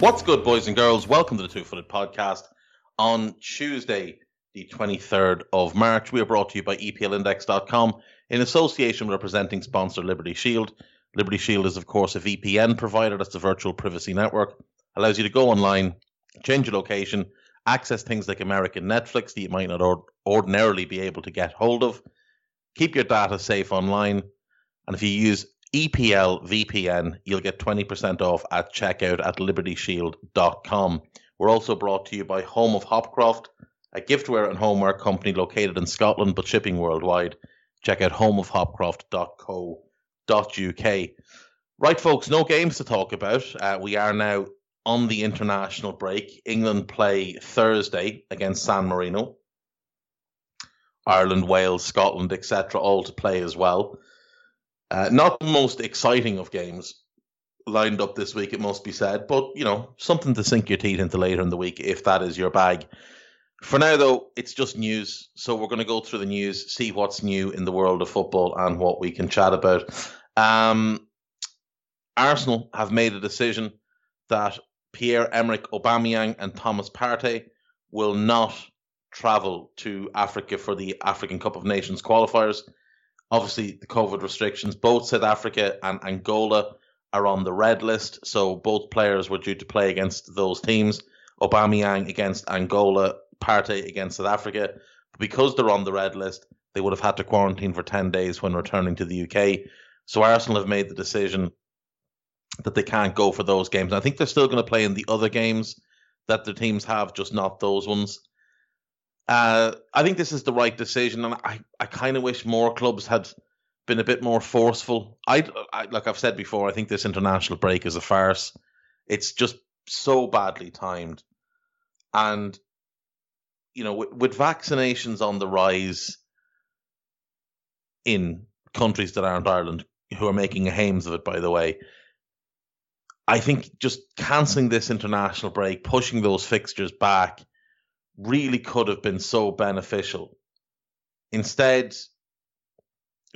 What's good, boys and girls? Welcome to the Two Footed Podcast. On Tuesday, the 23rd of March, we are brought to you by EPLindex.com in association with our presenting sponsor, Liberty Shield. Liberty Shield is, of course, a VPN provider that's a virtual privacy network. Allows you to go online, change your location, access things like American Netflix that you might not or- ordinarily be able to get hold of, keep your data safe online, and if you use EPL VPN, you'll get 20% off at checkout at libertyshield.com. We're also brought to you by Home of Hopcroft, a giftware and homeware company located in Scotland but shipping worldwide. Check out homeofhopcroft.co.uk. Right, folks, no games to talk about. Uh, we are now on the international break. England play Thursday against San Marino. Ireland, Wales, Scotland, etc., all to play as well. Uh, not the most exciting of games lined up this week, it must be said, but you know, something to sink your teeth into later in the week if that is your bag. For now, though, it's just news, so we're going to go through the news, see what's new in the world of football, and what we can chat about. Um, Arsenal have made a decision that Pierre Emerick Aubameyang and Thomas Partey will not travel to Africa for the African Cup of Nations qualifiers obviously the COVID restrictions. Both South Africa and Angola are on the red list, so both players were due to play against those teams. Aubameyang against Angola, Partey against South Africa. Because they're on the red list, they would have had to quarantine for 10 days when returning to the UK. So Arsenal have made the decision that they can't go for those games. I think they're still going to play in the other games that the teams have, just not those ones. Uh, I think this is the right decision, and I, I kind of wish more clubs had been a bit more forceful. I, I, like I've said before, I think this international break is a farce. It's just so badly timed, and you know, with, with vaccinations on the rise in countries that aren't Ireland, who are making a hames of it, by the way. I think just cancelling this international break, pushing those fixtures back, really could have been so beneficial. Instead,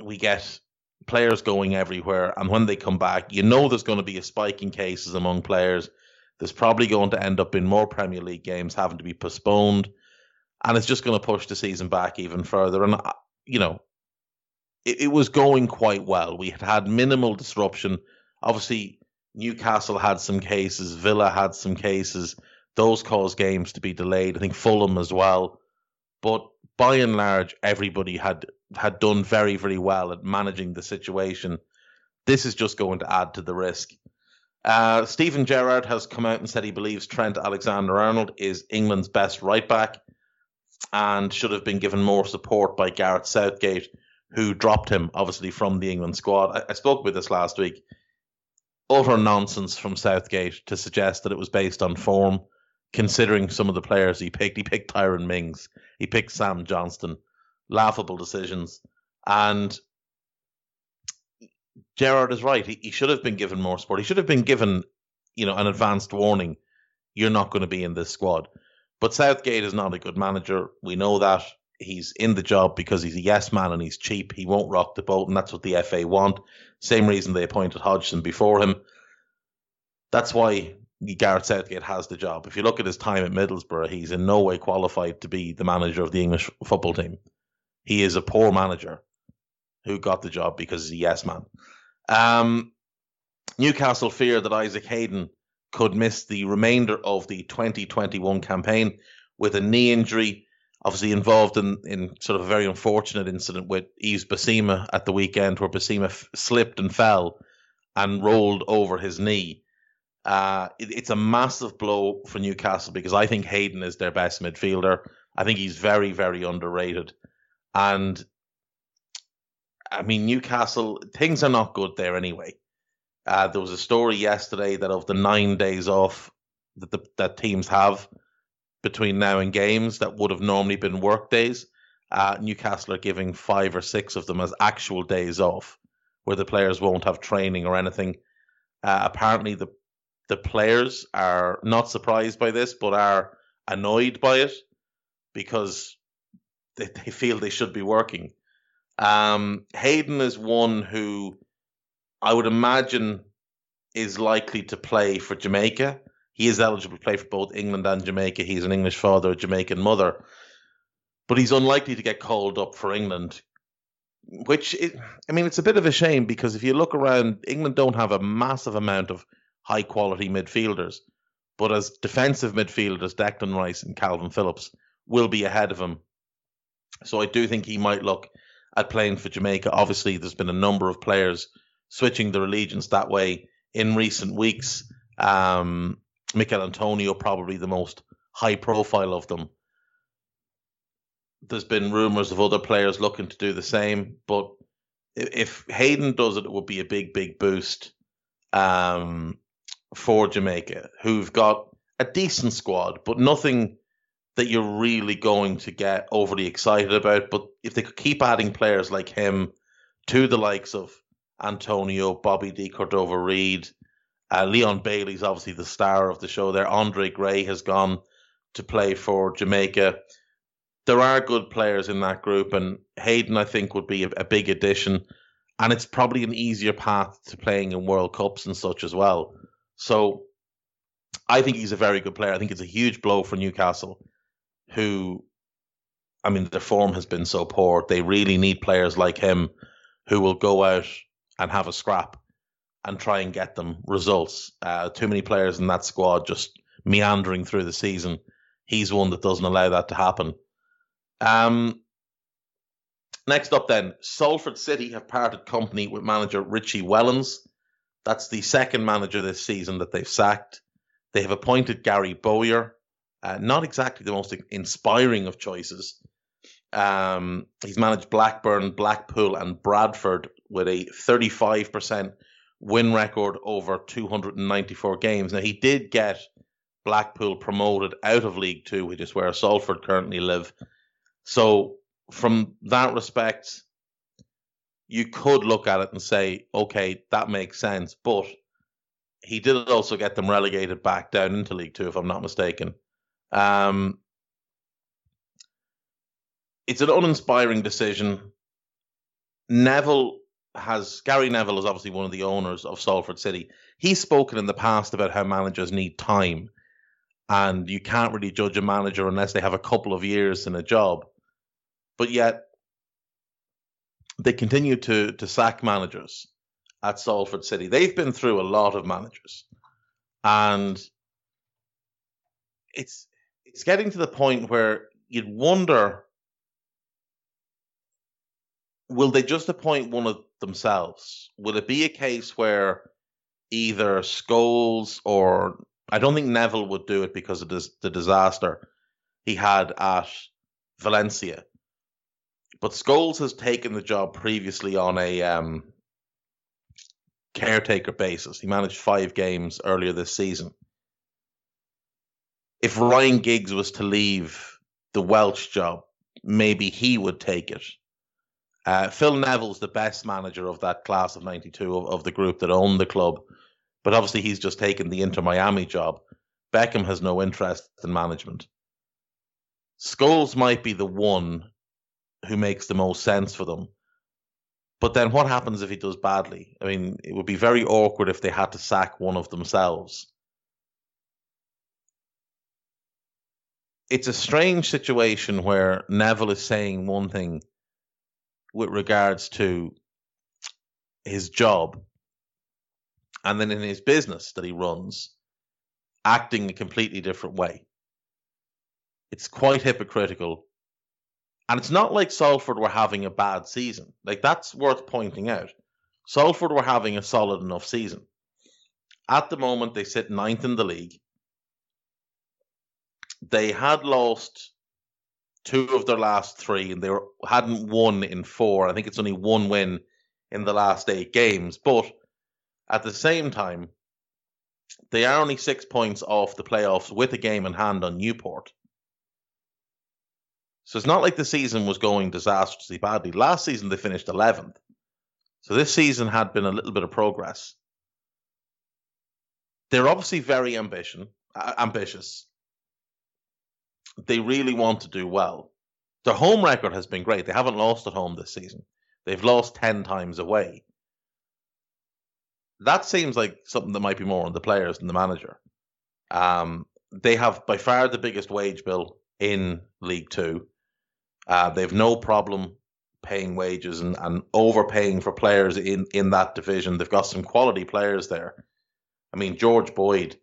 we get players going everywhere, and when they come back, you know there's going to be a spike in cases among players. There's probably going to end up in more Premier League games having to be postponed, and it's just going to push the season back even further. And uh, you know, it, it was going quite well. We had had minimal disruption. Obviously, Newcastle had some cases, Villa had some cases those caused games to be delayed. I think Fulham as well. But by and large, everybody had had done very, very well at managing the situation. This is just going to add to the risk. Uh, Steven Gerrard has come out and said he believes Trent Alexander Arnold is England's best right back and should have been given more support by Gareth Southgate, who dropped him, obviously, from the England squad. I, I spoke with this last week. Utter nonsense from Southgate to suggest that it was based on form considering some of the players he picked. He picked Tyrone Mings, he picked Sam Johnstone. Laughable decisions. And Gerrard is right. He, he should have been given more support. He should have been given, you know, an advanced warning. You're not going to be in this squad. But Southgate is not a good manager. We know that. He's in the job because he's a yes man and he's cheap. He won't rock the boat, and that's what the FA want. Same reason they appointed Hodgson before him. That's why Gareth Southgate has the job. If you look at his time at Middlesbrough, he's in no way qualified to be the manager of the English football team. He is a poor manager who got the job because he's a yes man. Um, Newcastle fear that Isaac Hayden could miss the remainder of the 2021 campaign with a knee injury. Obviously involved in, in sort of a very unfortunate incident with Yves Bissouma at the weekend, where Bissouma f- slipped and fell and rolled over his knee. Uh, it, it's a massive blow for Newcastle because I think Hayden is their best midfielder. I think he's very, very underrated. And I mean, Newcastle, things are not good there anyway. Uh, there was a story yesterday that of the nine days off that the, that teams have between now and games that would have normally been work days, uh, Newcastle are giving five or six of them as actual days off, where the players won't have training or anything. Uh, apparently, the the players are not surprised by this, but are annoyed by it because they, they feel they should be working. Um, Hayden is one who I would imagine is likely to play for Jamaica. He is eligible to play for both England and Jamaica. He's an English father, a Jamaican mother, but he's unlikely to get called up for England. Which, I mean, it's a bit of a shame because if you look around, England don't have a massive amount of high quality midfielders, but as defensive midfielders, Declan Rice and Kalvin Phillips will be ahead of him. So I do think he might look at playing for Jamaica. Obviously, there's been a number of players switching their allegiance that way in recent weeks. Um, Michail Antonio, probably the most high profile of them. There's been rumours of other players looking to do the same, but if Hayden does it, it would be a big, big boost um, for Jamaica, who've got a decent squad, but nothing that you're really going to get overly excited about. But if they could keep adding players like him to the likes of Antonio, Bobby Decordova-Reid, uh, Leon Bailey's obviously the star of the show there. Andre Gray has gone to play for Jamaica. There are good players in that group, and Hayden, I think, would be a, a big addition. And it's probably an easier path to playing in World Cups and such as well. So I think he's a very good player. I think it's a huge blow for Newcastle who, I mean, their form has been so poor. They really need players like him who will go out and have a scrap and try and get them results. Uh, too many players in that squad just meandering through the season. He's one that doesn't allow that to happen. Um, next up, then, Salford City have parted company with manager Richie Wellens. That's the second manager this season that they've sacked. They have appointed Gary Bowyer, uh, not exactly the most inspiring of choices. Um, he's managed Blackburn, Blackpool, and Bradford with a 35% win record over 294 games. Now, he did get Blackpool promoted out of League Two, which is where Salford currently live. So, from that respect, you could look at it and say, okay, that makes sense. But he did also get them relegated back down into League Two, if I'm not mistaken. Um, it's an uninspiring decision. Neville has Gary Neville is obviously one of the owners of Salford City. He's spoken in the past about how managers need time, and you can't really judge a manager unless they have a couple of years in a job. But yet, they continue to to sack managers at Salford City. They've been through a lot of managers, and it's it's getting to the point where you'd wonder will they just appoint one of themselves? Will it be a case where either Scholes or I don't think Neville would do it because of the disaster he had at Valencia. But Scholes has taken the job previously on a um, caretaker basis. He managed five games earlier this season if Ryan Giggs was to leave the Welsh job, maybe he would take it. Uh, Phil Neville's the best manager of that class of 92 of, of the group that owned the club, but obviously he's just taken the Inter Miami job. Beckham has no interest in management. Scholes might be the one who makes the most sense for them. But then what happens if he does badly? I mean, it would be very awkward if they had to sack one of themselves. it's a strange situation where Neville is saying one thing with regards to his job and then in his business that he runs, acting a completely different way. It's quite hypocritical. And it's not like Salford were having a bad season. Like, that's worth pointing out. Salford were having a solid enough season. At the moment, they sit ninth in the league. They had lost two of their last three, and they were, hadn't won in four. I think it's only one win in the last eight games. But at the same time, they are only six points off the playoffs with a game in hand on Newport. So it's not like the season was going disastrously badly. Last season they finished 11th. So this season had been a little bit of progress. They're obviously very ambition, uh, ambitious. They really want to do well. Their home record has been great. They haven't lost at home this season. They've lost 10 times away. That seems like something that might be more on the players than the manager. Um, they have by far the biggest wage bill in League Two. Uh, they have no problem paying wages and, and overpaying for players in, in that division. They've got some quality players there. I mean, George Boyd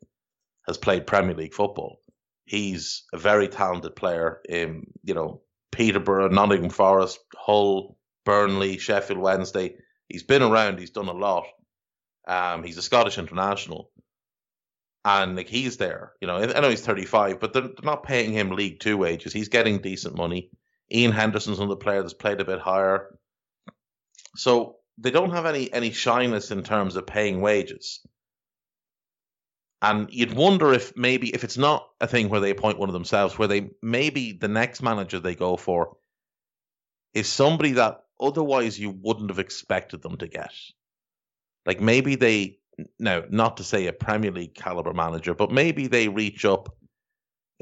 has played Premier League football. He's a very talented player in, you know, Peterborough, Nottingham Forest, Hull, Burnley, Sheffield Wednesday. He's been around, he's done a lot. Um, he's a Scottish international. And like he's there, you know. I know he's 35, but they're, they're not paying him League Two wages. He's getting decent money. Ian Henderson's another player that's played a bit higher. So they don't have any any shyness in terms of paying wages. And you'd wonder if maybe if it's not a thing where they appoint one of themselves, where they maybe the next manager they go for is somebody that otherwise you wouldn't have expected them to get. Like maybe they now not to say a Premier League caliber manager, but maybe they reach up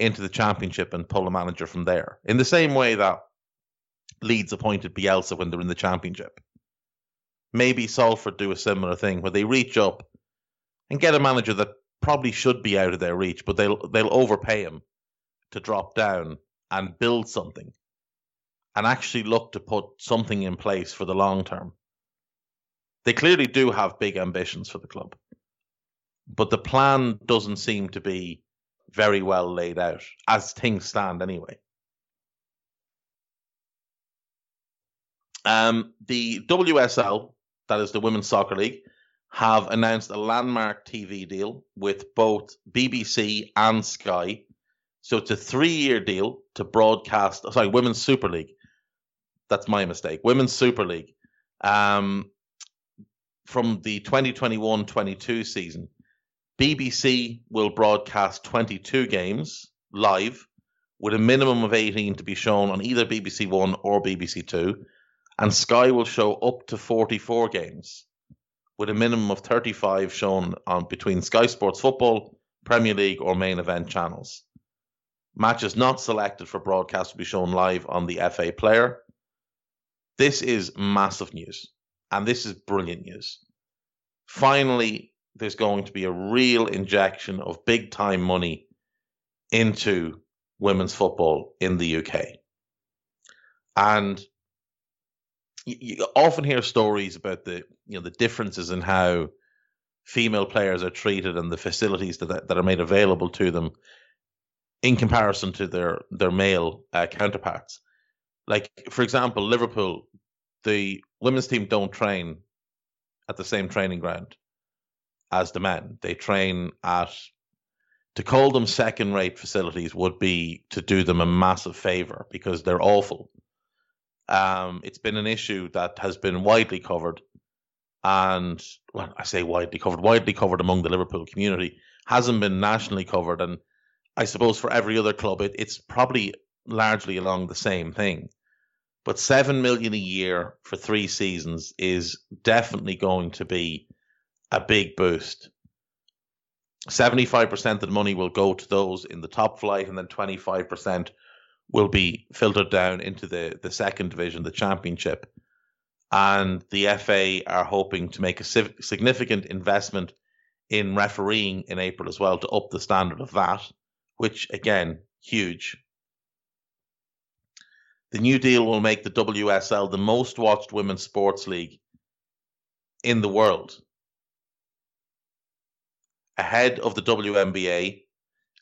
into the championship and pull a manager from there. In the same way that Leeds appointed Bielsa when they're in the championship. Maybe Salford do a similar thing where they reach up and get a manager that probably should be out of their reach, but they'll they'll overpay him to drop down and build something and actually look to put something in place for the long term. They clearly do have big ambitions for the club, but the plan doesn't seem to be very well laid out as things stand anyway. Um, the WSL, that is the Women's Soccer League, have announced a landmark TV deal with both BBC and Sky. So it's a three year deal to broadcast, sorry, Women's Super League. That's my mistake. Women's Super League. Um, from the 2021 22 season, BBC will broadcast 22 games live with a minimum of 18 to be shown on either BBC One or BBC Two, and Sky will show up to 44 games with a minimum of 35 shown on between Sky Sports Football, Premier League, or main event channels. Matches not selected for broadcast will be shown live on the FA Player. This is massive news, and this is brilliant news. Finally, there's going to be a real injection of big time money into women's football in the UK. And you often hear stories about the you know the differences in how female players are treated and the facilities that that are made available to them in comparison to their their male uh, counterparts. Like for example, Liverpool, the women's team don't train at the same training ground as the men. They train at to call them second rate facilities would be to do them a massive favor because they're awful um, it's been an issue that has been widely covered, and well, I say widely covered, widely covered among the Liverpool community, hasn't been nationally covered, and I suppose for every other club, it, it's probably largely along the same thing. But seven million a year for three seasons is definitely going to be a big boost. 75% of the money will go to those in the top flight, and then 25% will be filtered down into the, the second division, the championship. And the FA are hoping to make a significant investment in refereeing in April as well to up the standard of that, which again, huge. The new deal will make the WSL the most watched women's sports league in the world, ahead of the WNBA,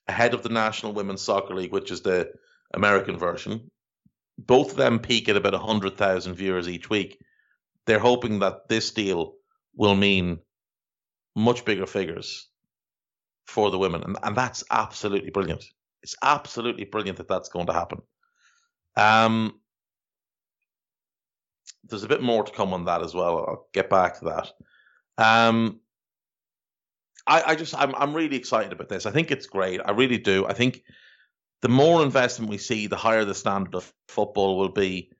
ahead of the National Women's Soccer League, which is the American version. Both of them peak at about 100,000 viewers each week. They're hoping that this deal will mean much bigger figures for the women. And, and that's absolutely brilliant. It's absolutely brilliant that that's going to happen. Um, there's a bit more to come on that as well. I'll get back to that. Um, I, I just I'm I'm really excited about this. I think it's great. I really do. I think the more investment we see, the higher the standard of football will be,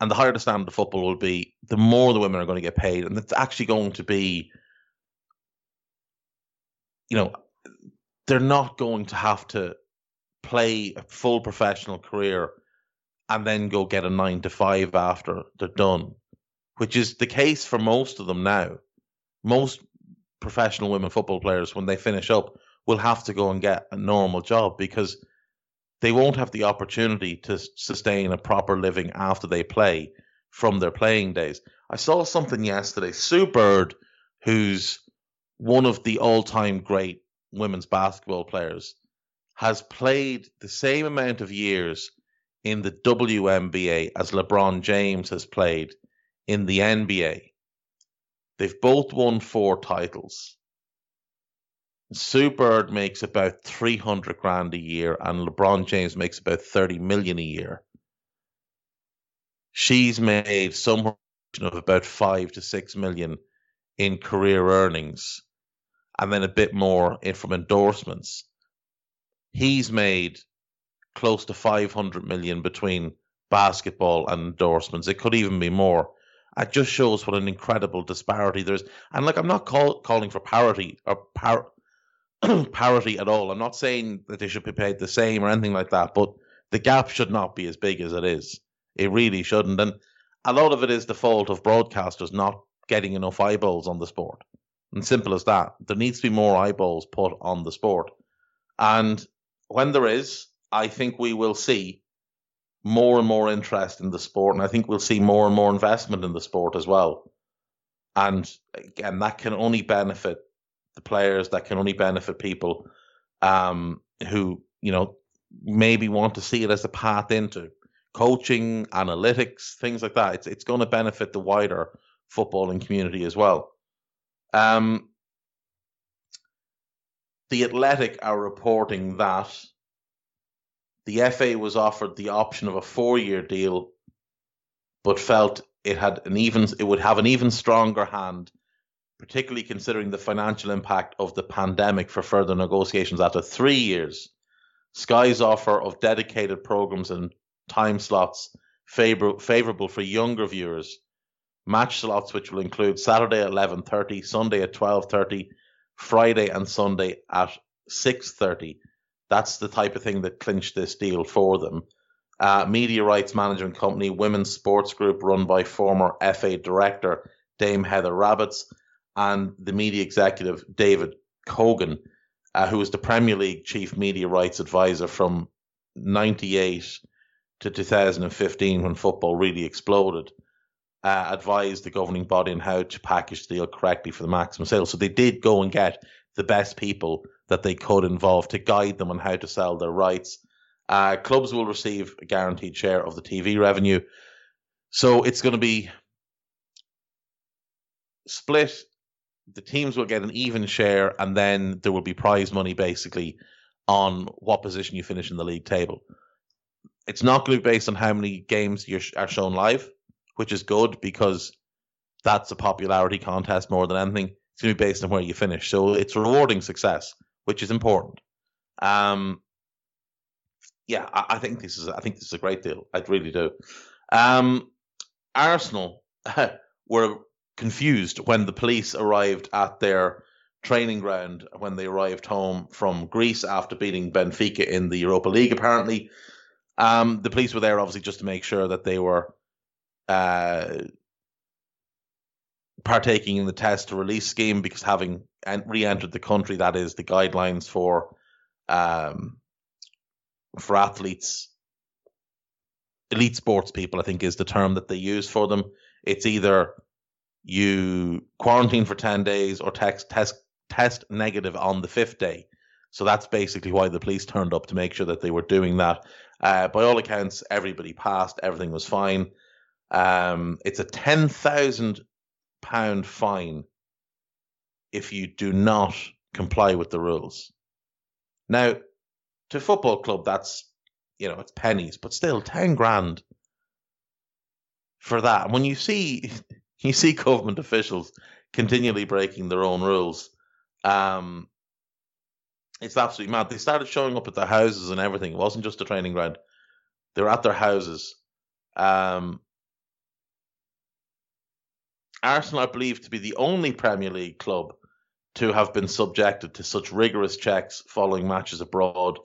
and the higher the standard of football will be, the more the women are going to get paid, and it's actually going to be, you know, they're not going to have to play a full professional career and then go get a nine to five after they're done, which is the case for most of them now. Most professional women football players, when they finish up, will have to go and get a normal job because they won't have the opportunity to sustain a proper living after they play from their playing days. I saw something yesterday. Sue Bird, who's one of the all time great women's basketball players, has played the same amount of years in the WNBA as LeBron James has played in the NBA. They've both won four titles. Sue Bird makes about 300 grand a year and LeBron James makes about 30 million a year. She's made somewhere of about 5 to 6 million in career earnings and then a bit more from endorsements. He's made close to 500 million between basketball and endorsements. It could even be more. It just shows what an incredible disparity there is. And like, I'm not call, calling for parity or par- parity at all. I'm not saying that they should be paid the same or anything like that, but the gap should not be as big as it is. It really shouldn't. And a lot of it is the fault of broadcasters not getting enough eyeballs on the sport. And simple as that. There needs to be more eyeballs put on the sport. And when there is, I think we will see more and more interest in the sport, and I think we'll see more and more investment in the sport as well. And again, that can only benefit the players. That can only benefit people um, who you know maybe want to see it as a path into coaching, analytics, things like that. It's it's going to benefit the wider footballing community as well. Um, the Athletic are reporting that the FA was offered the option of a four-year deal, but felt it had an even it would have an even stronger hand, particularly considering the financial impact of the pandemic for further negotiations after three years. Sky's offer of dedicated programs and time slots favor, favorable for younger viewers. Match slots which will include Saturday at 11:30, Sunday at 12:30, Friday and Sunday at 6:30 that's the type of thing that clinched this deal for them. Uh, media rights management company, Women's Sports Group, run by former FA director Dame Heather Rabbatts, and the media executive David Cogan, uh, who was the Premier League chief media rights advisor from 98 to 2015 when football really exploded, uh, advised the governing body on how to package the deal correctly for the maximum sale. So they did go and get the best people that they could involve to guide them on how to sell their rights. Uh, clubs will receive a guaranteed share of the TV revenue. So it's going to be split. The teams will get an even share, and then there will be prize money basically on what position you finish in the league table. It's not going to be based on how many games are shown live, which is good because that's a popularity contest more than anything. It's going to be based on where you finish. So it's rewarding success which is important. Um, yeah, I, I, think this is I think this is a great deal. I really do. Um, Arsenal were confused when the police arrived at their training ground when they arrived home from Greece after beating Benfica in the Europa League. Apparently, um, the police were there obviously just to make sure that they were uh, partaking in the test to release scheme because having re-entered the country, that is the guidelines for um, for athletes elite sports people, I think, is the term that they use for them. It's either you quarantine for 10 days or test, test, test negative on the fifth day. So that's basically why the police turned up to make sure that they were doing that. Uh, by all accounts, everybody passed, everything was fine. Um, it's a ten thousand pound fine if you do not comply with the rules. Now, to football club, that's you know it's pennies, but still ten grand for that. And when you see you see government officials continually breaking their own rules, um, it's absolutely mad. They started showing up at their houses and everything. It wasn't just a training ground; they were at their houses. Um, Arsenal are believed to be the only Premier League club to have been subjected to such rigorous checks following matches abroad,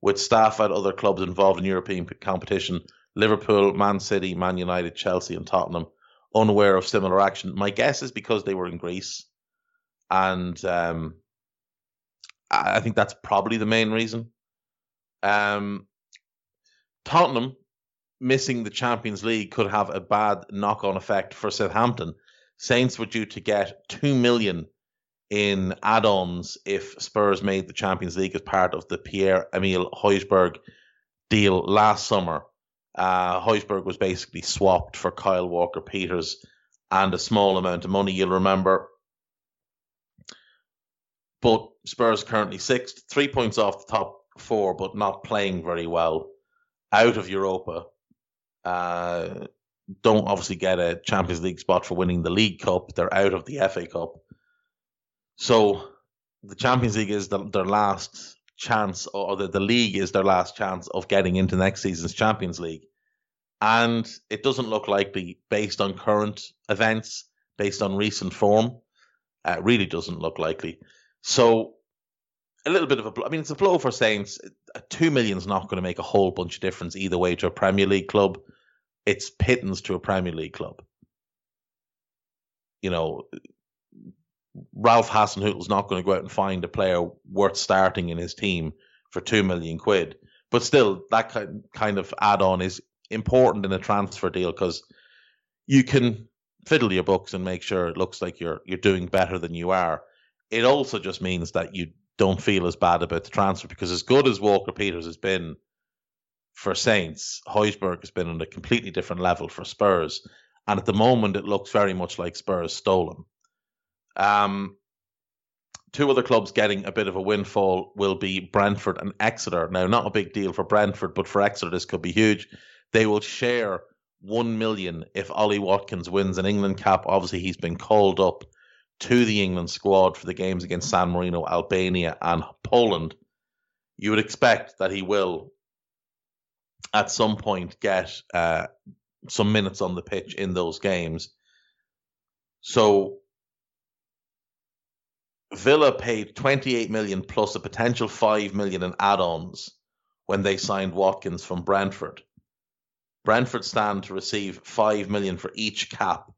with staff at other clubs involved in European competition Liverpool, Man City, Man United, Chelsea, and Tottenham unaware of similar action. My guess is because they were in Greece, and um, I think that's probably the main reason. Um, Tottenham missing the Champions League could have a bad knock-on effect for Southampton. Saints were due to get two million in add-ons if Spurs made the Champions League as part of the Pierre Emile Højbjerg deal last summer. Uh, Højbjerg was basically swapped for Kyle Walker Peters and a small amount of money. You'll remember. But Spurs currently sixth, three points off the top four, but not playing very well. Out of Europa. Uh, don't obviously get a Champions League spot for winning the League Cup. They're out of the FA Cup. So the Champions League is the, their last chance, or the, the league is their last chance of getting into next season's Champions League. And it doesn't look likely based on current events, based on recent form. Uh, really doesn't look likely. So a little bit of a, I mean, it's a blow for Saints. Two million is not going to make a whole bunch of difference either way to a Premier League club. It's pittance to a Premier League club. You know, Ralph Hasenhüttl's not going to go out and find a player worth starting in his team for two million quid. But still, that kind of add-on is important in a transfer deal because you can fiddle your books and make sure it looks like you're you're doing better than you are. It also just means that you don't feel as bad about the transfer because as good as Walker Peters has been for Saints, Højbjerg has been on a completely different level for Spurs. And at the moment, it looks very much like Spurs stolen. Um, two other clubs getting a bit of a windfall will be Brentford and Exeter. Now, not a big deal for Brentford, but for Exeter, this could be huge. They will share one million if Ollie Watkins wins an England cap. Obviously, he's been called up to the England squad for the games against San Marino, Albania, and Poland. You would expect that he will, at some point, get uh, some minutes on the pitch in those games. So Villa paid 28 million plus a potential 5 million in add-ons when they signed Watkins from Brentford. Brentford stand to receive 5 million for each cap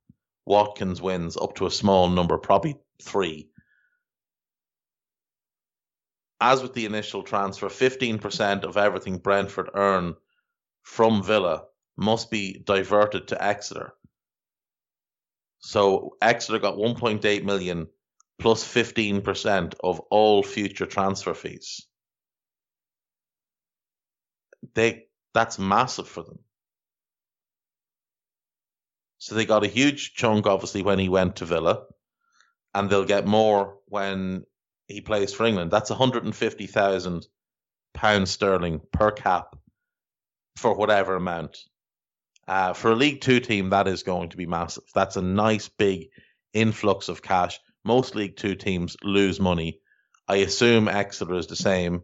Watkins wins up to a small number, probably 3. As with the initial transfer, 15% of everything Brentford earn from Villa must be diverted to Exeter. So Exeter got 1.8 million plus 15% of all future transfer fees. They that's massive for them. So they got a huge chunk obviously when he went to Villa and they'll get more when he plays for England. That's 150,000 pounds sterling per cap for whatever amount. Uh, for a League Two team, that is going to be massive. That's a nice big influx of cash most League Two teams lose money. I assume Exeter is the same.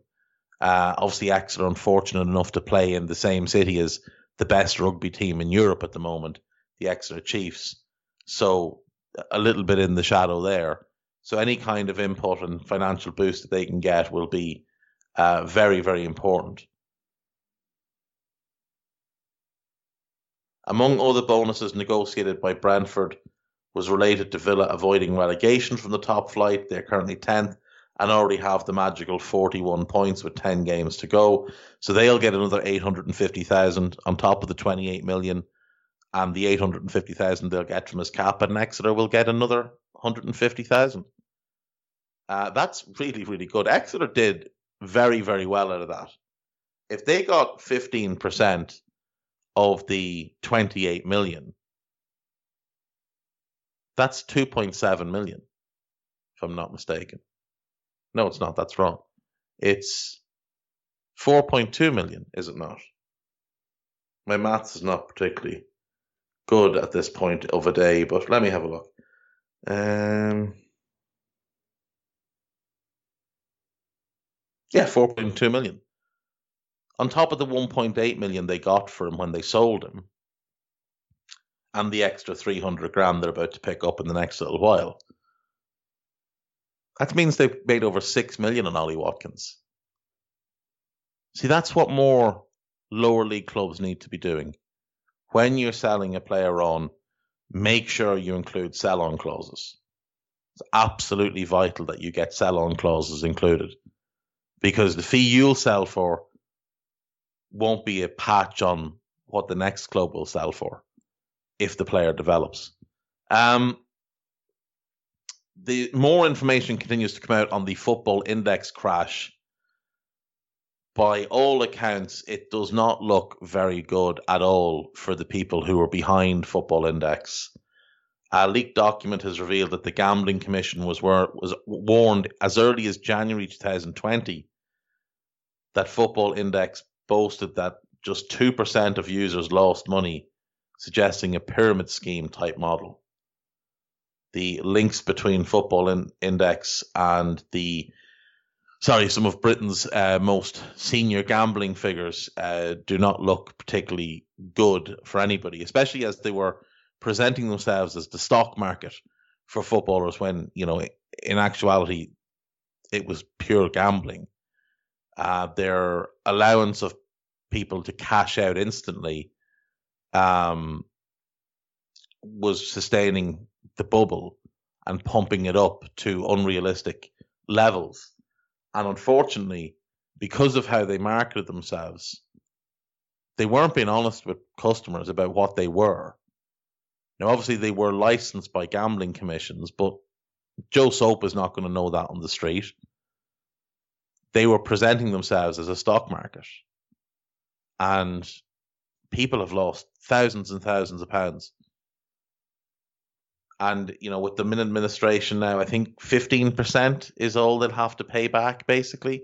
Uh, obviously, Exeter unfortunate enough to play in the same city as the best rugby team in Europe at the moment, the Exeter Chiefs. So a little bit in the shadow there. So any kind of input and financial boost that they can get will be uh, very, very important. Among other bonuses negotiated by Brentford was related to Villa avoiding relegation from the top flight. They're currently 10th and already have the magical 41 points with 10 games to go. So they'll get another 850,000 on top of the 28 million and the 850,000 they'll get from his cap and Exeter will get another 150,000. Uh, that's really, really good. Exeter did very, very well out of that. If they got 15% of the 28 million, that's 2.7 million, if I'm not mistaken. No, it's not. That's wrong. It's 4.2 million, is it not? My maths is not particularly good at this point of a day, but let me have a look. Um, yeah, 4.2 million. On top of the 1.8 million they got for him when they sold him, and the extra 300 grand they're about to pick up in the next little while. That means they've made over 6 million on Ollie Watkins. See, that's what more lower league clubs need to be doing. When you're selling a player on, make sure you include sell on clauses. It's absolutely vital that you get sell on clauses included because the fee you'll sell for won't be a patch on what the next club will sell for if the player develops. Um, the more information continues to come out on the football index crash. By all accounts, it does not look very good at all for the people who are behind Football Index. A leaked document has revealed that the Gambling Commission was, was warned as early as January 2020 that Football Index boasted that just 2% of users lost money, suggesting a pyramid scheme type model. The links between Football in- Index and the sorry, some of Britain's uh, most senior gambling figures uh, do not look particularly good for anybody, especially as they were presenting themselves as the stock market for footballers when, you know, in actuality, it was pure gambling. Uh, their allowance of people to cash out instantly um, was sustaining the bubble and pumping it up to unrealistic levels. And unfortunately, because of how they marketed themselves, they weren't being honest with customers about what they were. Now, obviously, they were licensed by gambling commissions, but Joe Soap is not going to know that on the street. They were presenting themselves as a stock market and people have lost thousands and thousands of pounds. And you know, with the min administration now, I think fifteen percent is all they'll have to pay back, basically.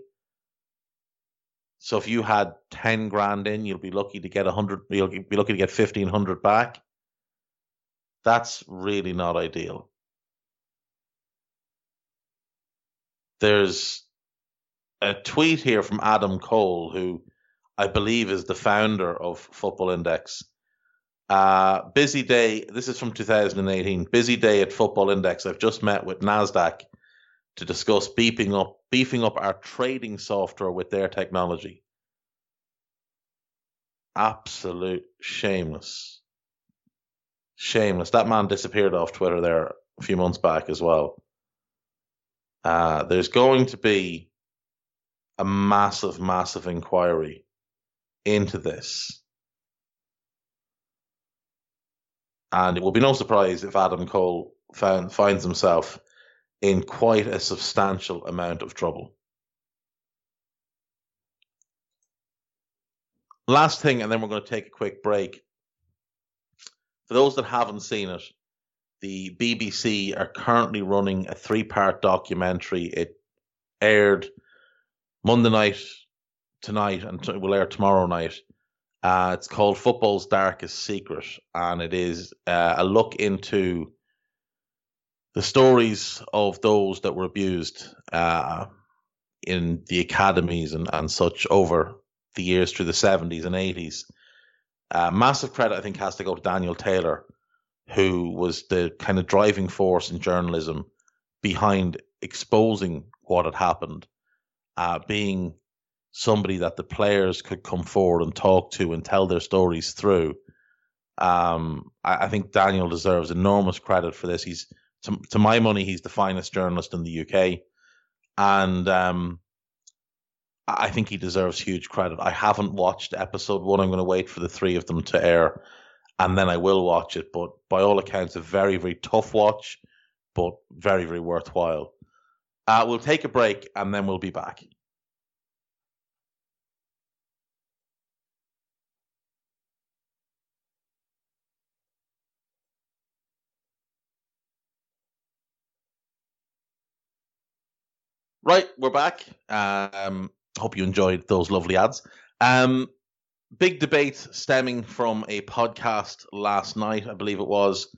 So if you had ten grand in, you'll be lucky to get a hundred. You'll be lucky to get fifteen hundred back. That's really not ideal. There's a tweet here from Adam Cole, who I believe is the founder of Football Index. Uh, busy day. This is from 2018. Busy day at Football Index. I've just met with Nasdaq to discuss beefing up beefing up our trading software with their technology. Absolute shameless. Shameless. That man disappeared off Twitter there a few months back as well. Uh, there's going to be a massive, massive inquiry into this. And it will be no surprise if Adam Cole found, finds himself in quite a substantial amount of trouble. Last thing, and then we're going to take a quick break. For those that haven't seen it, the BBC are currently running a three part documentary. It aired Monday night, tonight and t- will air tomorrow night. Uh, it's called Football's Darkest Secret, and it is uh, a look into the stories of those that were abused uh, in the academies and, and such over the years through the 70s and 80s. Uh, massive credit, I think, has to go to Daniel Taylor, who was the kind of driving force in journalism behind exposing what had happened, uh, being somebody that the players could come forward and talk to and tell their stories through. Um, I, I, think Daniel deserves enormous credit for this. He's, to, to, my money, he's the finest journalist in the UK. and um, I think he deserves huge credit. I haven't watched episode one. I'm going to wait for the three of them to air, and then I will watch it. But by all accounts, a very very tough watch, but very very worthwhile. Uh, we'll take a break and then we'll be back. Right, we're back. Um, hope you enjoyed those lovely ads. Um, big debate stemming from a podcast last night, I believe it was,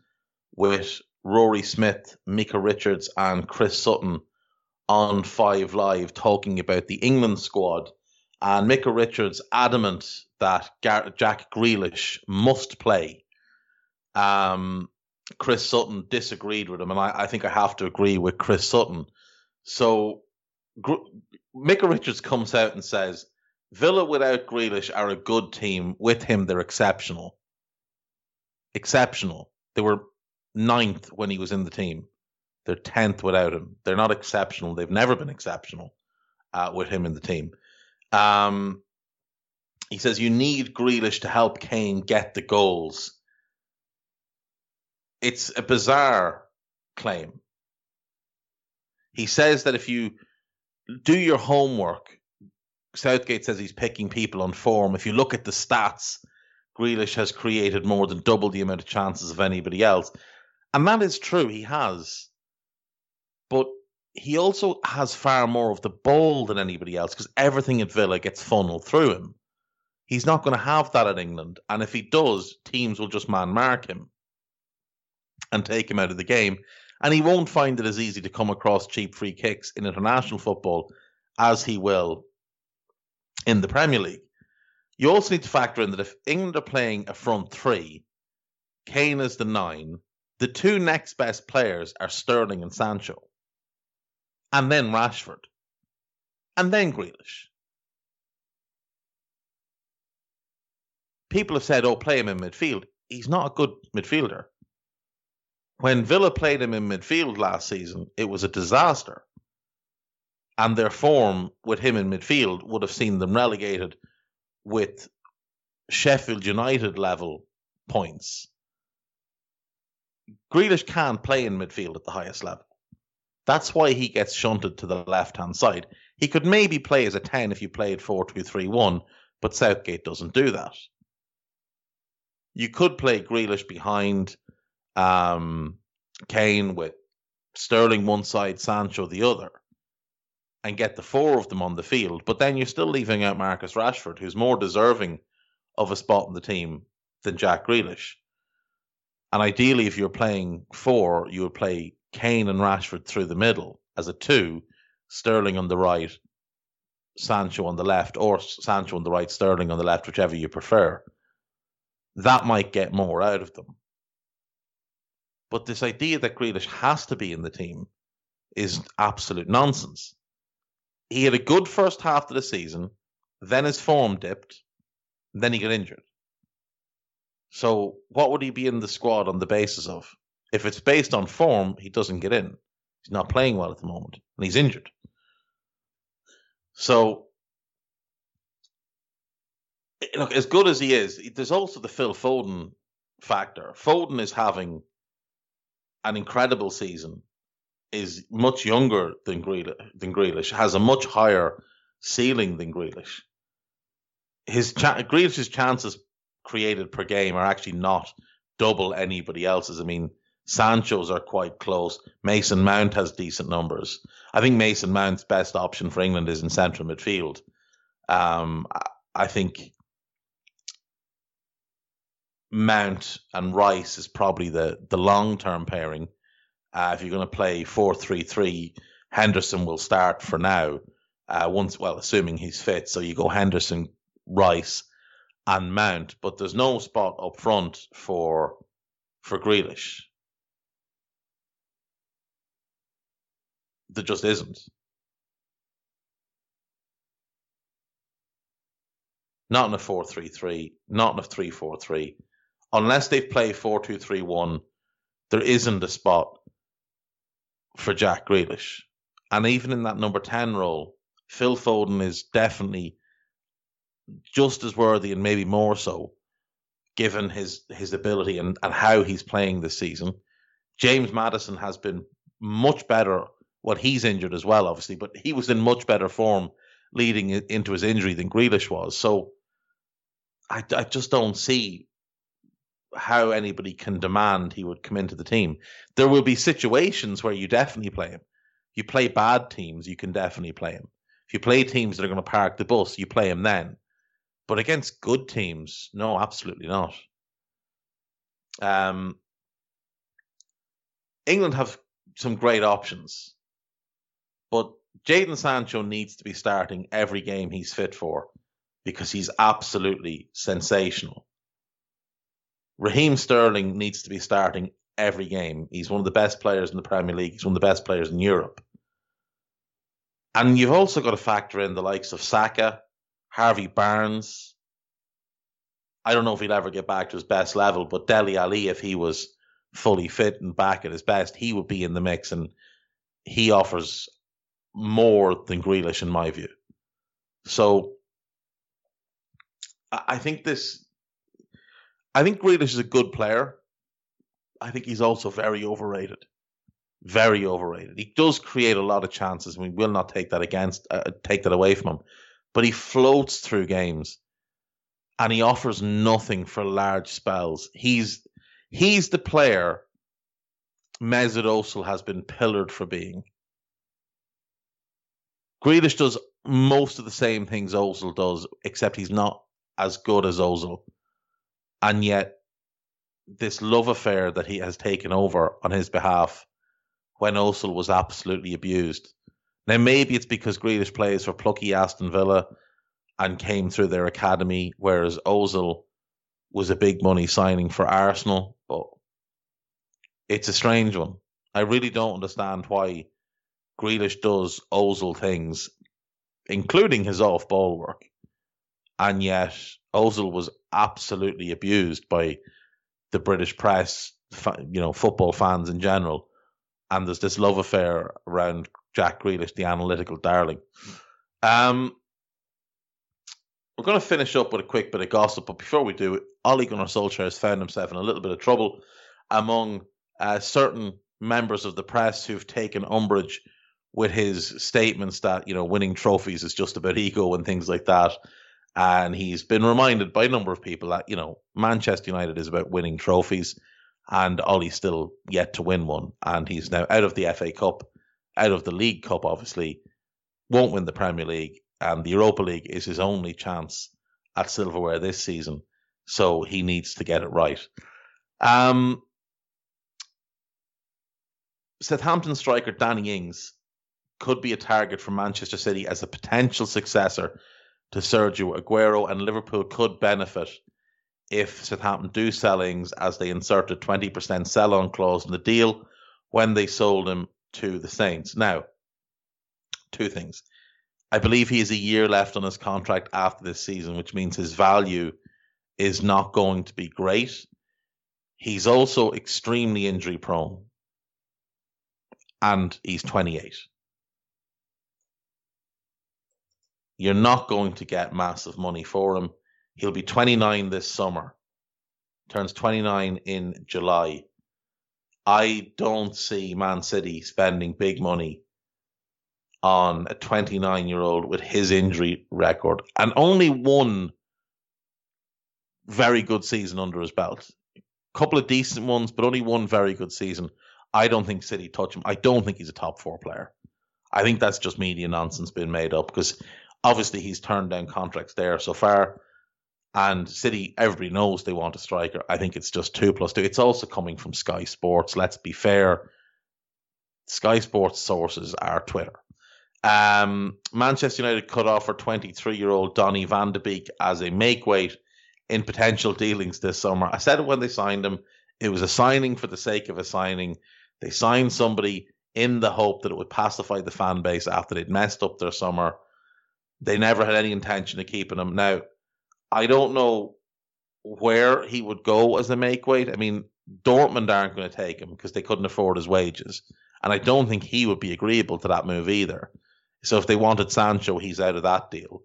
with Rory Smith, Micah Richards, and Chris Sutton on Five Live talking about the England squad. And Micah Richards adamant that Gar- Jack Grealish must play. Um, Chris Sutton disagreed with him, and I, I think I have to agree with Chris Sutton. So Gr- Richards comes out and says Villa without Grealish are a good team. With him, they're exceptional. Exceptional. They were ninth when he was in the team. They're tenth without him. They're not exceptional. They've never been exceptional uh, with him in the team. Um, he says you need Grealish to help Kane get the goals. It's a bizarre claim. He says that if you do your homework. Southgate says he's picking people on form. If you look at the stats, Grealish has created more than double the amount of chances of anybody else. And that is true, he has. He also has far more of the ball than anybody else because everything at Villa gets funneled through him. He's not going to have that at England. And if he does, teams will just man mark him and take him out of the game and he won't find it as easy to come across cheap free kicks in international football as he will in the Premier League. You also need to factor in that if England are playing a front three, Kane is the nine, the two next best players are Sterling and Sancho, and then Rashford, and then Grealish. People have said, oh, play him in midfield. He's not a good midfielder when Villa played him in midfield last season, it was a disaster. And their form with him in midfield would have seen them relegated with Sheffield United level points. Grealish can't play in midfield at the highest level. That's why he gets shunted to the left hand side. He could maybe play as a 10 if you played 4 2 3 1, but Southgate doesn't do that. You could play Grealish behind um, Kane with Sterling one side, Sancho the other, and get the four of them on the field. But then you're still leaving out Marcus Rashford, who's more deserving of a spot in the team than Jack Grealish. And ideally, if you're playing four, you would play Kane and Rashford through the middle as a two, Sterling on the right, Sancho on the left, or Sancho on the right, Sterling on the left, whichever you prefer. That might get more out of them. But this idea that Grealish has to be in the team is absolute nonsense. He had a good first half of the season, then his form dipped, then he got injured. So what would he be in the squad on the basis of? If it's based on form, he doesn't get in. He's not playing well at the moment, and he's injured. So look, as good as he is, there's also the Phil Foden factor. Foden is having an incredible season, is much younger than Grealish, than Grealish, has a much higher ceiling than Grealish. His cha- Grealish's chances created per game are actually not double anybody else's. I mean, Sancho's are quite close. Mason Mount has decent numbers. I think Mason Mount's best option for England is in central midfield. Um, I think Mount and Rice is probably the the long term pairing. Uh, if you're going to play four three three, Henderson will start for now. Uh, once, well, assuming he's fit, so you go Henderson, Rice, and Mount, but there's no spot up front for for Grealish. There just isn't. Not in a 4 3 3, not in a 3 4 3 unless they play 4 2 3 1, there isn't a spot for Jack Grealish. And even in that number 10 role, Phil Foden is definitely just as worthy and maybe more so given his his ability and, and how he's playing this season. James Maddison has been much better. Well, he's injured as well, obviously, but he was in much better form leading into his injury than Grealish was. So I, I just don't see how anybody can demand he would come into the team. There will be situations where you definitely play him. You play bad teams, you can definitely play him. If you play teams that are going to park the bus, you play him then. But against good teams, no, absolutely not. Um, England have some great options, but Jadon Sancho needs to be starting every game he's fit for because he's absolutely sensational. Raheem Sterling needs to be starting every game. He's one of the best players in the Premier League. He's one of the best players in Europe. And you've also got to factor in the likes of Saka, Harvey Barnes. I don't know if he'll ever get back to his best level, but Dele Alli, if he was fully fit and back at his best, he would be in the mix, and he offers more than Grealish in my view. So I think this I think Grealish is a good player. I think he's also very overrated. Very overrated. He does create a lot of chances. We will not take that against, uh, take that away from him. But he floats through games, and he offers nothing for large spells. He's he's the player Mesut Ozil has been pillared for being. Grealish does most of the same things Ozil does, except he's not as good as Ozil and yet this love affair that he has taken over on his behalf when Ozil was absolutely abused. Now maybe it's because Grealish plays for plucky Aston Villa and came through their academy, whereas Ozil was a big money signing for Arsenal. But it's a strange one. I really don't understand why Grealish does Ozil things, including his off ball work, and yet Ozil was absolutely abused by the British press, you know, football fans in general. And there's this love affair around Jack Grealish, the analytical darling. Um, we're going to finish up with a quick bit of gossip, but before we do, Ole Gunnar Solskjaer has found himself in a little bit of trouble among uh, certain members of the press who've taken umbrage with his statements that you know winning trophies is just about ego and things like that. And he's been reminded by a number of people that, you know, Manchester United is about winning trophies and Ollie's still yet to win one. And he's now out of the FA Cup, out of the League Cup, obviously, won't win the Premier League. And the Europa League is his only chance at silverware this season. So he needs to get it right. Um, Southampton striker Danny Ings could be a target for Manchester City as a potential successor to Sergio Aguero, and Liverpool could benefit if Southampton do sell Ings as they inserted 20% sell on clause in the deal when they sold him to the Saints. Now, two things. I believe he has a year left on his contract after this season, which means his value is not going to be great. He's also extremely injury prone. And he's 28. You're not going to get massive money for him. He'll be 29 this summer, turns 29 in July. I don't see Man City spending big money on a 29 year old with his injury record and only one very good season under his belt. A couple of decent ones, but only one very good season. I don't think City touch him. I don't think he's a top four player. I think that's just media nonsense being made up because Obviously, he's turned down contracts there so far. And City, everybody knows they want a striker. I think it's just two plus two. It's also coming from Sky Sports. Let's be fair. Sky Sports sources are Twitter. Um, Manchester United cut off for 23 year old Donny van de Beek as a make weight in potential dealings this summer. I said it when they signed him. It was a signing for the sake of a signing. They signed somebody in the hope that it would pacify the fan base after they'd messed up their summer. They never had any intention of keeping him. Now, I don't know where he would go as a make weight. I mean, Dortmund aren't going to take him because they couldn't afford his wages, And I don't think he would be agreeable to that move either. So if they wanted Sancho, he's out of that deal.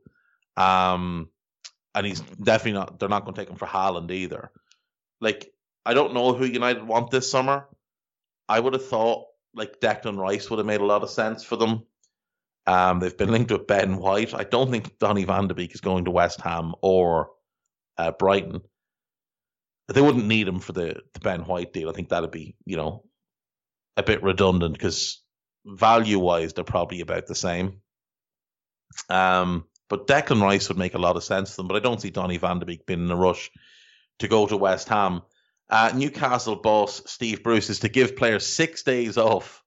Um, and he's definitely not. They're not going to take him for Haaland either. Like I don't know who United want this summer. I would have thought like Declan Rice would have made a lot of sense for them. Um, they've been linked with Ben White. I don't think Donny Van de Beek is going to West Ham or uh, Brighton. They wouldn't need him for the, the Ben White deal. I think that'd be, you know, a bit redundant because value wise, they're probably about the same. Um, but Declan Rice would make a lot of sense to them. But I don't see Donny Van de Beek being in a rush to go to West Ham. Uh, Newcastle boss Steve Bruce is to give players six days off,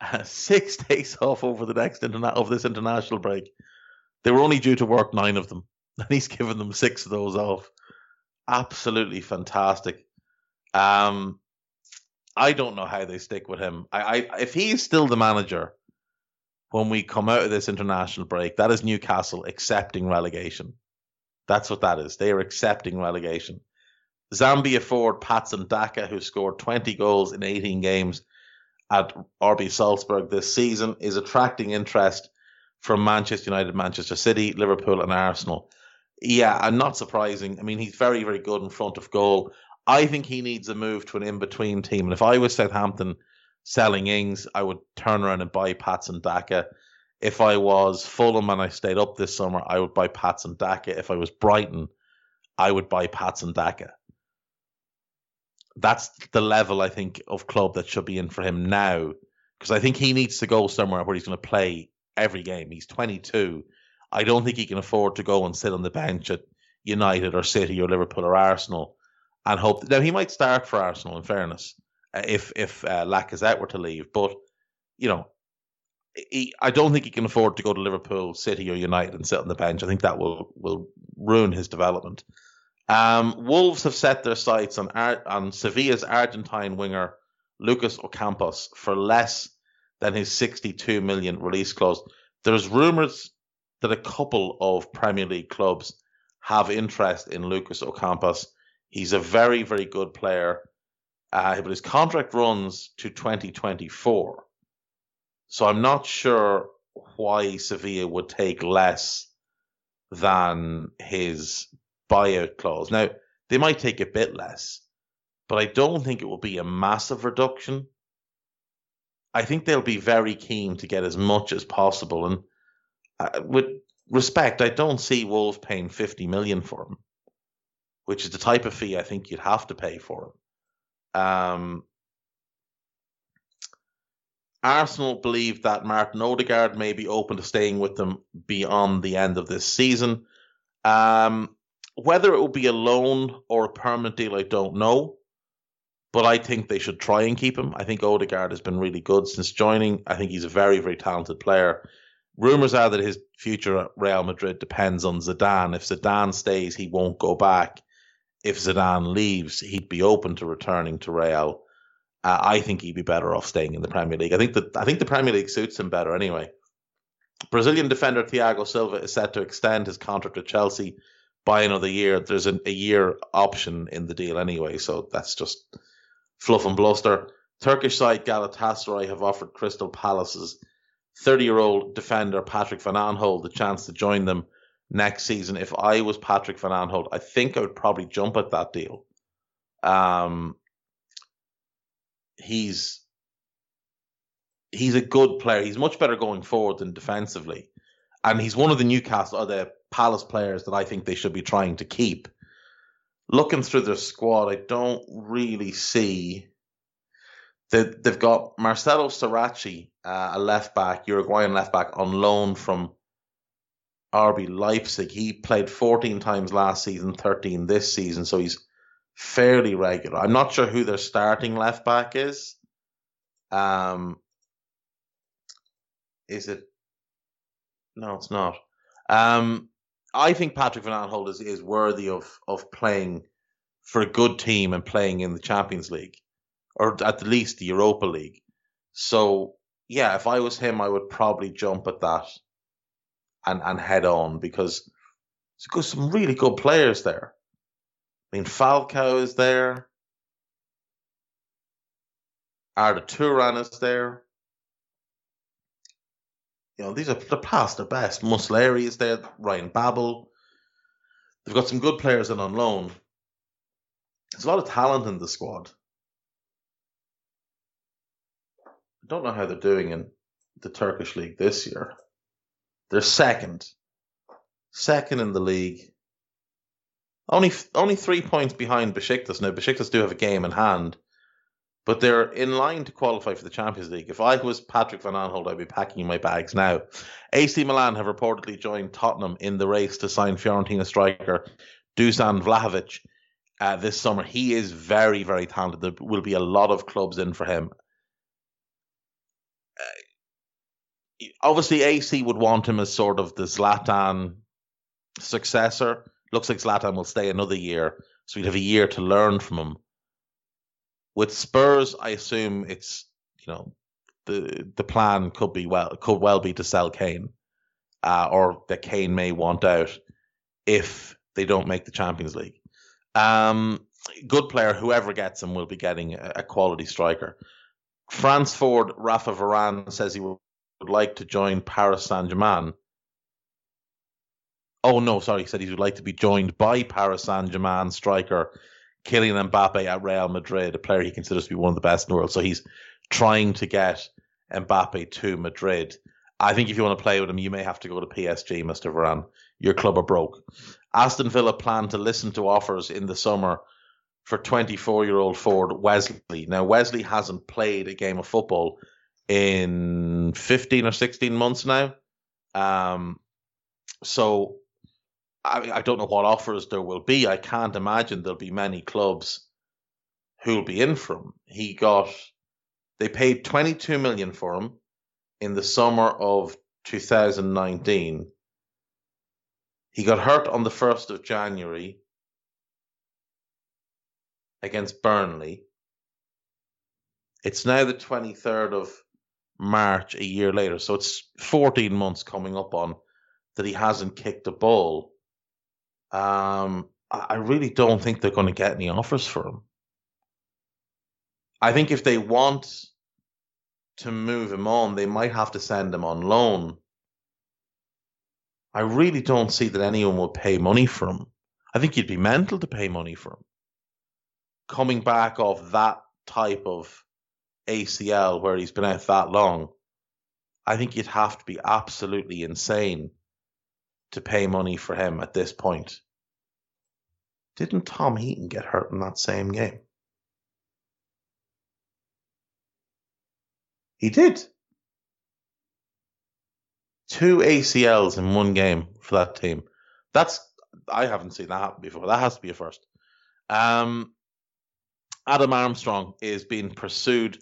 six days off over the next interna- over this international break. They were only due to work nine of them, and he's given them six of those off. Absolutely fantastic. Um, I don't know how they stick with him. I, I if he's still the manager when we come out of this international break, that is Newcastle accepting relegation. That's what that is. They are accepting relegation. Zambia forward Patson Daka, who scored 20 goals in 18 games at RB Salzburg this season, is attracting interest from Manchester United, Manchester City, Liverpool, and Arsenal. Yeah, and not surprising. I mean, he's very, very good in front of goal. I think he needs a move to an in between team. And if I was Southampton selling Ings, I would turn around and buy Patson Daka. If I was Fulham and I stayed up this summer, I would buy Patson Daka. If I was Brighton, I would buy Patson Daka that's the level I think of club that should be in for him now because I think he needs to go somewhere where he's going to play every game. He's 22. I don't think he can afford to go and sit on the bench at United or City or Liverpool or Arsenal and hope. Now he might start for Arsenal. In fairness, uh, if if uh, Lacazette were to leave, but you know, he, I don't think he can afford to go to Liverpool, City, or United and sit on the bench. I think that will will ruin his development. Um, Wolves have set their sights on, Ar- on Sevilla's Argentine winger Lucas Ocampos for less than his 62 million release clause. There's rumours that a couple of Premier League clubs have interest in Lucas Ocampos. He's a very, very good player, uh, but his contract runs to 2024. So I'm not sure why Sevilla would take less than his buyout clause. Now, they might take a bit less, but I don't think it will be a massive reduction. I think they'll be very keen to get as much as possible. And uh, with respect, I don't see Wolves paying 50 million for him, which is the type of fee I think you'd have to pay for him. Um, Arsenal believe that Martin Odegaard may be open to staying with them beyond the end of this season. Um, whether it will be a loan or a permanent deal, I don't know. But I think they should try and keep him. I think Odegaard has been really good since joining. I think he's a very, very talented player. Rumors are that his future at Real Madrid depends on Zidane. If Zidane stays, he won't go back. If Zidane leaves, he'd be open to returning to Real. Uh, I think he'd be better off staying in the Premier League. I think that I think the Premier League suits him better anyway. Brazilian defender Thiago Silva is set to extend his contract with Chelsea by another year. There's an, a year option in the deal anyway, so that's just fluff and bluster. Turkish side Galatasaray have offered Crystal Palace's 30 year old defender Patrick Van Aanholt the chance to join them next season. If I was Patrick Van Aanholt, I think I would probably jump at that deal. Um, he's he's a good player. He's much better going forward than defensively, and he's one of the Newcastle or the Palace players that I think they should be trying to keep. Looking through their squad, I don't really see that they've got Marcelo Saracchi, uh, a left back, Uruguayan left back, on loan from RB Leipzig. He played 14 times last season, 13 this season, so he's fairly regular. I'm not sure who their starting left back is. Um, is it? No, it's not. Um, I think Patrick Van Aanholt is, is worthy of of playing for a good team and playing in the Champions League, or at the least the Europa League. So yeah, if I was him, I would probably jump at that and and head on because there's got some really good players there. I mean, Falcao is there. Arda Turan is there. You know, these are they're past their best. Muslera is there, Ryan Babel. They've got some good players in on loan. There's a lot of talent in the squad. I don't know how they're doing in the Turkish league this year. They're second, second in the league. Only only three points behind Besiktas. Now Besiktas do have a game in hand, but they're in line to qualify for the Champions League. If I was Patrick Van Aanholt, I'd be packing my bags now. AC Milan have reportedly joined Tottenham in the race to sign Fiorentina striker Dusan Vlahovic uh, this summer. He is very, very talented. There will be a lot of clubs in for him. Uh, obviously, AC would want him as sort of the Zlatan successor. Looks like Zlatan will stay another year, so we'd have a year to learn from him. With Spurs, I assume it's you know the the plan could be well could well be to sell Kane, uh, or that Kane may want out if they don't make the Champions League. Um, good player, whoever gets him will be getting a, a quality striker. France Ford Rafa Varane says he would like to join Paris Saint Germain Oh no, sorry, he said he would like to be joined by Paris Saint Germain striker Kylian Mbappe at Real Madrid, a player he considers to be one of the best in the world. So he's trying to get Mbappe to Madrid. I think if you want to play with him, you may have to go to PSG, Mr. Varane. Your club are broke. Aston Villa plan to listen to offers in the summer for 24 year old forward Wesley. Now, Wesley hasn't played a game of football in 15 or 16 months now. Um, so I, I don't know what offers there will be. I can't imagine there'll be many clubs who'll be in for him. He got they paid 22 million for him in the summer of 2019. He got hurt on the 1st of January against Burnley. It's now the 23rd of March, a year later. So it's 14 months coming up on that he hasn't kicked a ball. Um, I really don't think they're going to get any offers for him. I think if they want to move him on, they might have to send him on loan. I really don't see that anyone will pay money for him. I think you'd be mental to pay money for him. Coming back off that type of ACL where he's been out that long, I think you'd have to be absolutely insane to pay money for him at this point. Didn't Tom Heaton get hurt in that same game? He did. Two ACLs in one game for that team. That's I haven't seen that happen before. That has to be a first. Um, Adam Armstrong is being pursued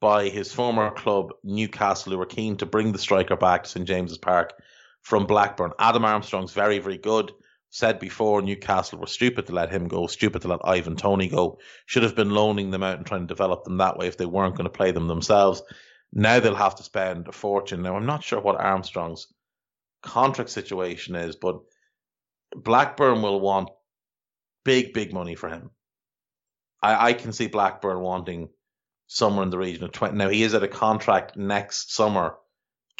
by his former club Newcastle, who are keen to bring the striker back to St James's Park from Blackburn. Adam Armstrong's very, very good. Said before, Newcastle were stupid to let him go, stupid to let Ivan Toney go. Should have been loaning them out and trying to develop them that way if they weren't going to play them themselves. Now they'll have to spend a fortune. Now, I'm not sure what Armstrong's contract situation is, but Blackburn will want big, big money for him. I, I can see Blackburn wanting somewhere in the region of 20. Now, he is at a contract next summer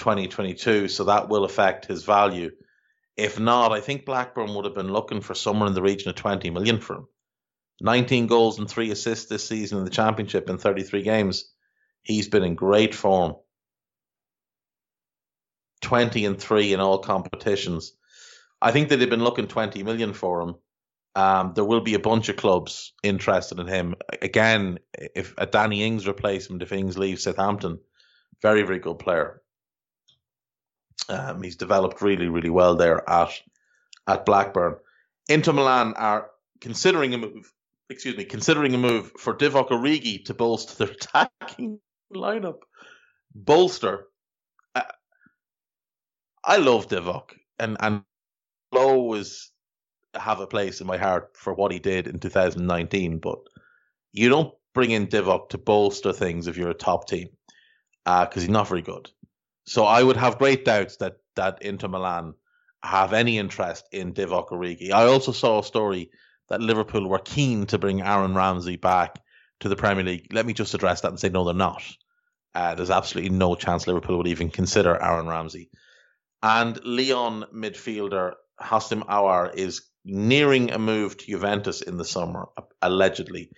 2022, so that will affect his value. If not, I think Blackburn would have been looking for somewhere in the region of 20 million for him. 19 goals and three assists this season in the championship in 33 games. He's been in great form. 20 and 3 in all competitions. I think that they've been looking 20 million for him. Um, there will be a bunch of clubs interested in him. Again, if a Danny Ings replacement, if Ings leaves Southampton, very, very good player. Um, he's developed really, really well there at at Blackburn. Inter Milan are considering a move. Excuse me, considering a move for Divock Origi to bolster their attacking lineup. Bolster. I, I love Divock, and and always have a place in my heart for what he did in 2019. But you don't bring in Divock to bolster things if you're a top team, because uh, he's not very good. So I would have great doubts that that Inter Milan have any interest in Divock Origi. I also saw a story that Liverpool were keen to bring Aaron Ramsey back to the Premier League. Let me just address that and say no, they're not. uh, there's absolutely no chance Liverpool would even consider Aaron Ramsey. And Lyon midfielder Houssem Aouar is nearing a move to Juventus in the summer, allegedly.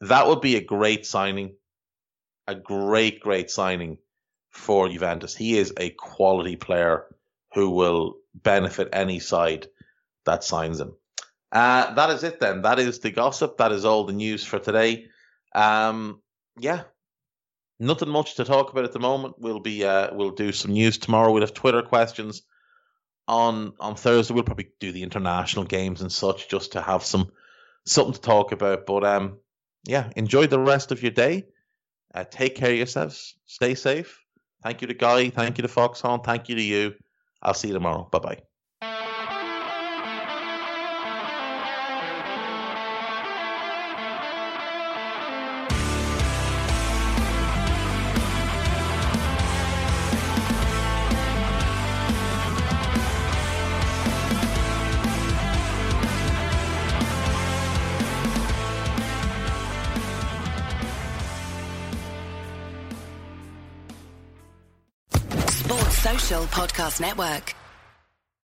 That would be a great signing, a great, great signing for Juventus. He is a quality player who will benefit any side that signs him. Uh, that is it then. That is the gossip. That is all the news for today. Um, yeah, nothing much to talk about at the moment. We'll be uh, we'll do some news tomorrow. We'll have Twitter questions on on Thursday. We'll probably do the international games and such just to have some something to talk about. But um, yeah, enjoy the rest of your day. Uh, take care of yourselves. Stay safe. Thank you to Guy. Thank you to Foxhorn. Thank you to you. I'll see you tomorrow. Bye bye. Podcast Network.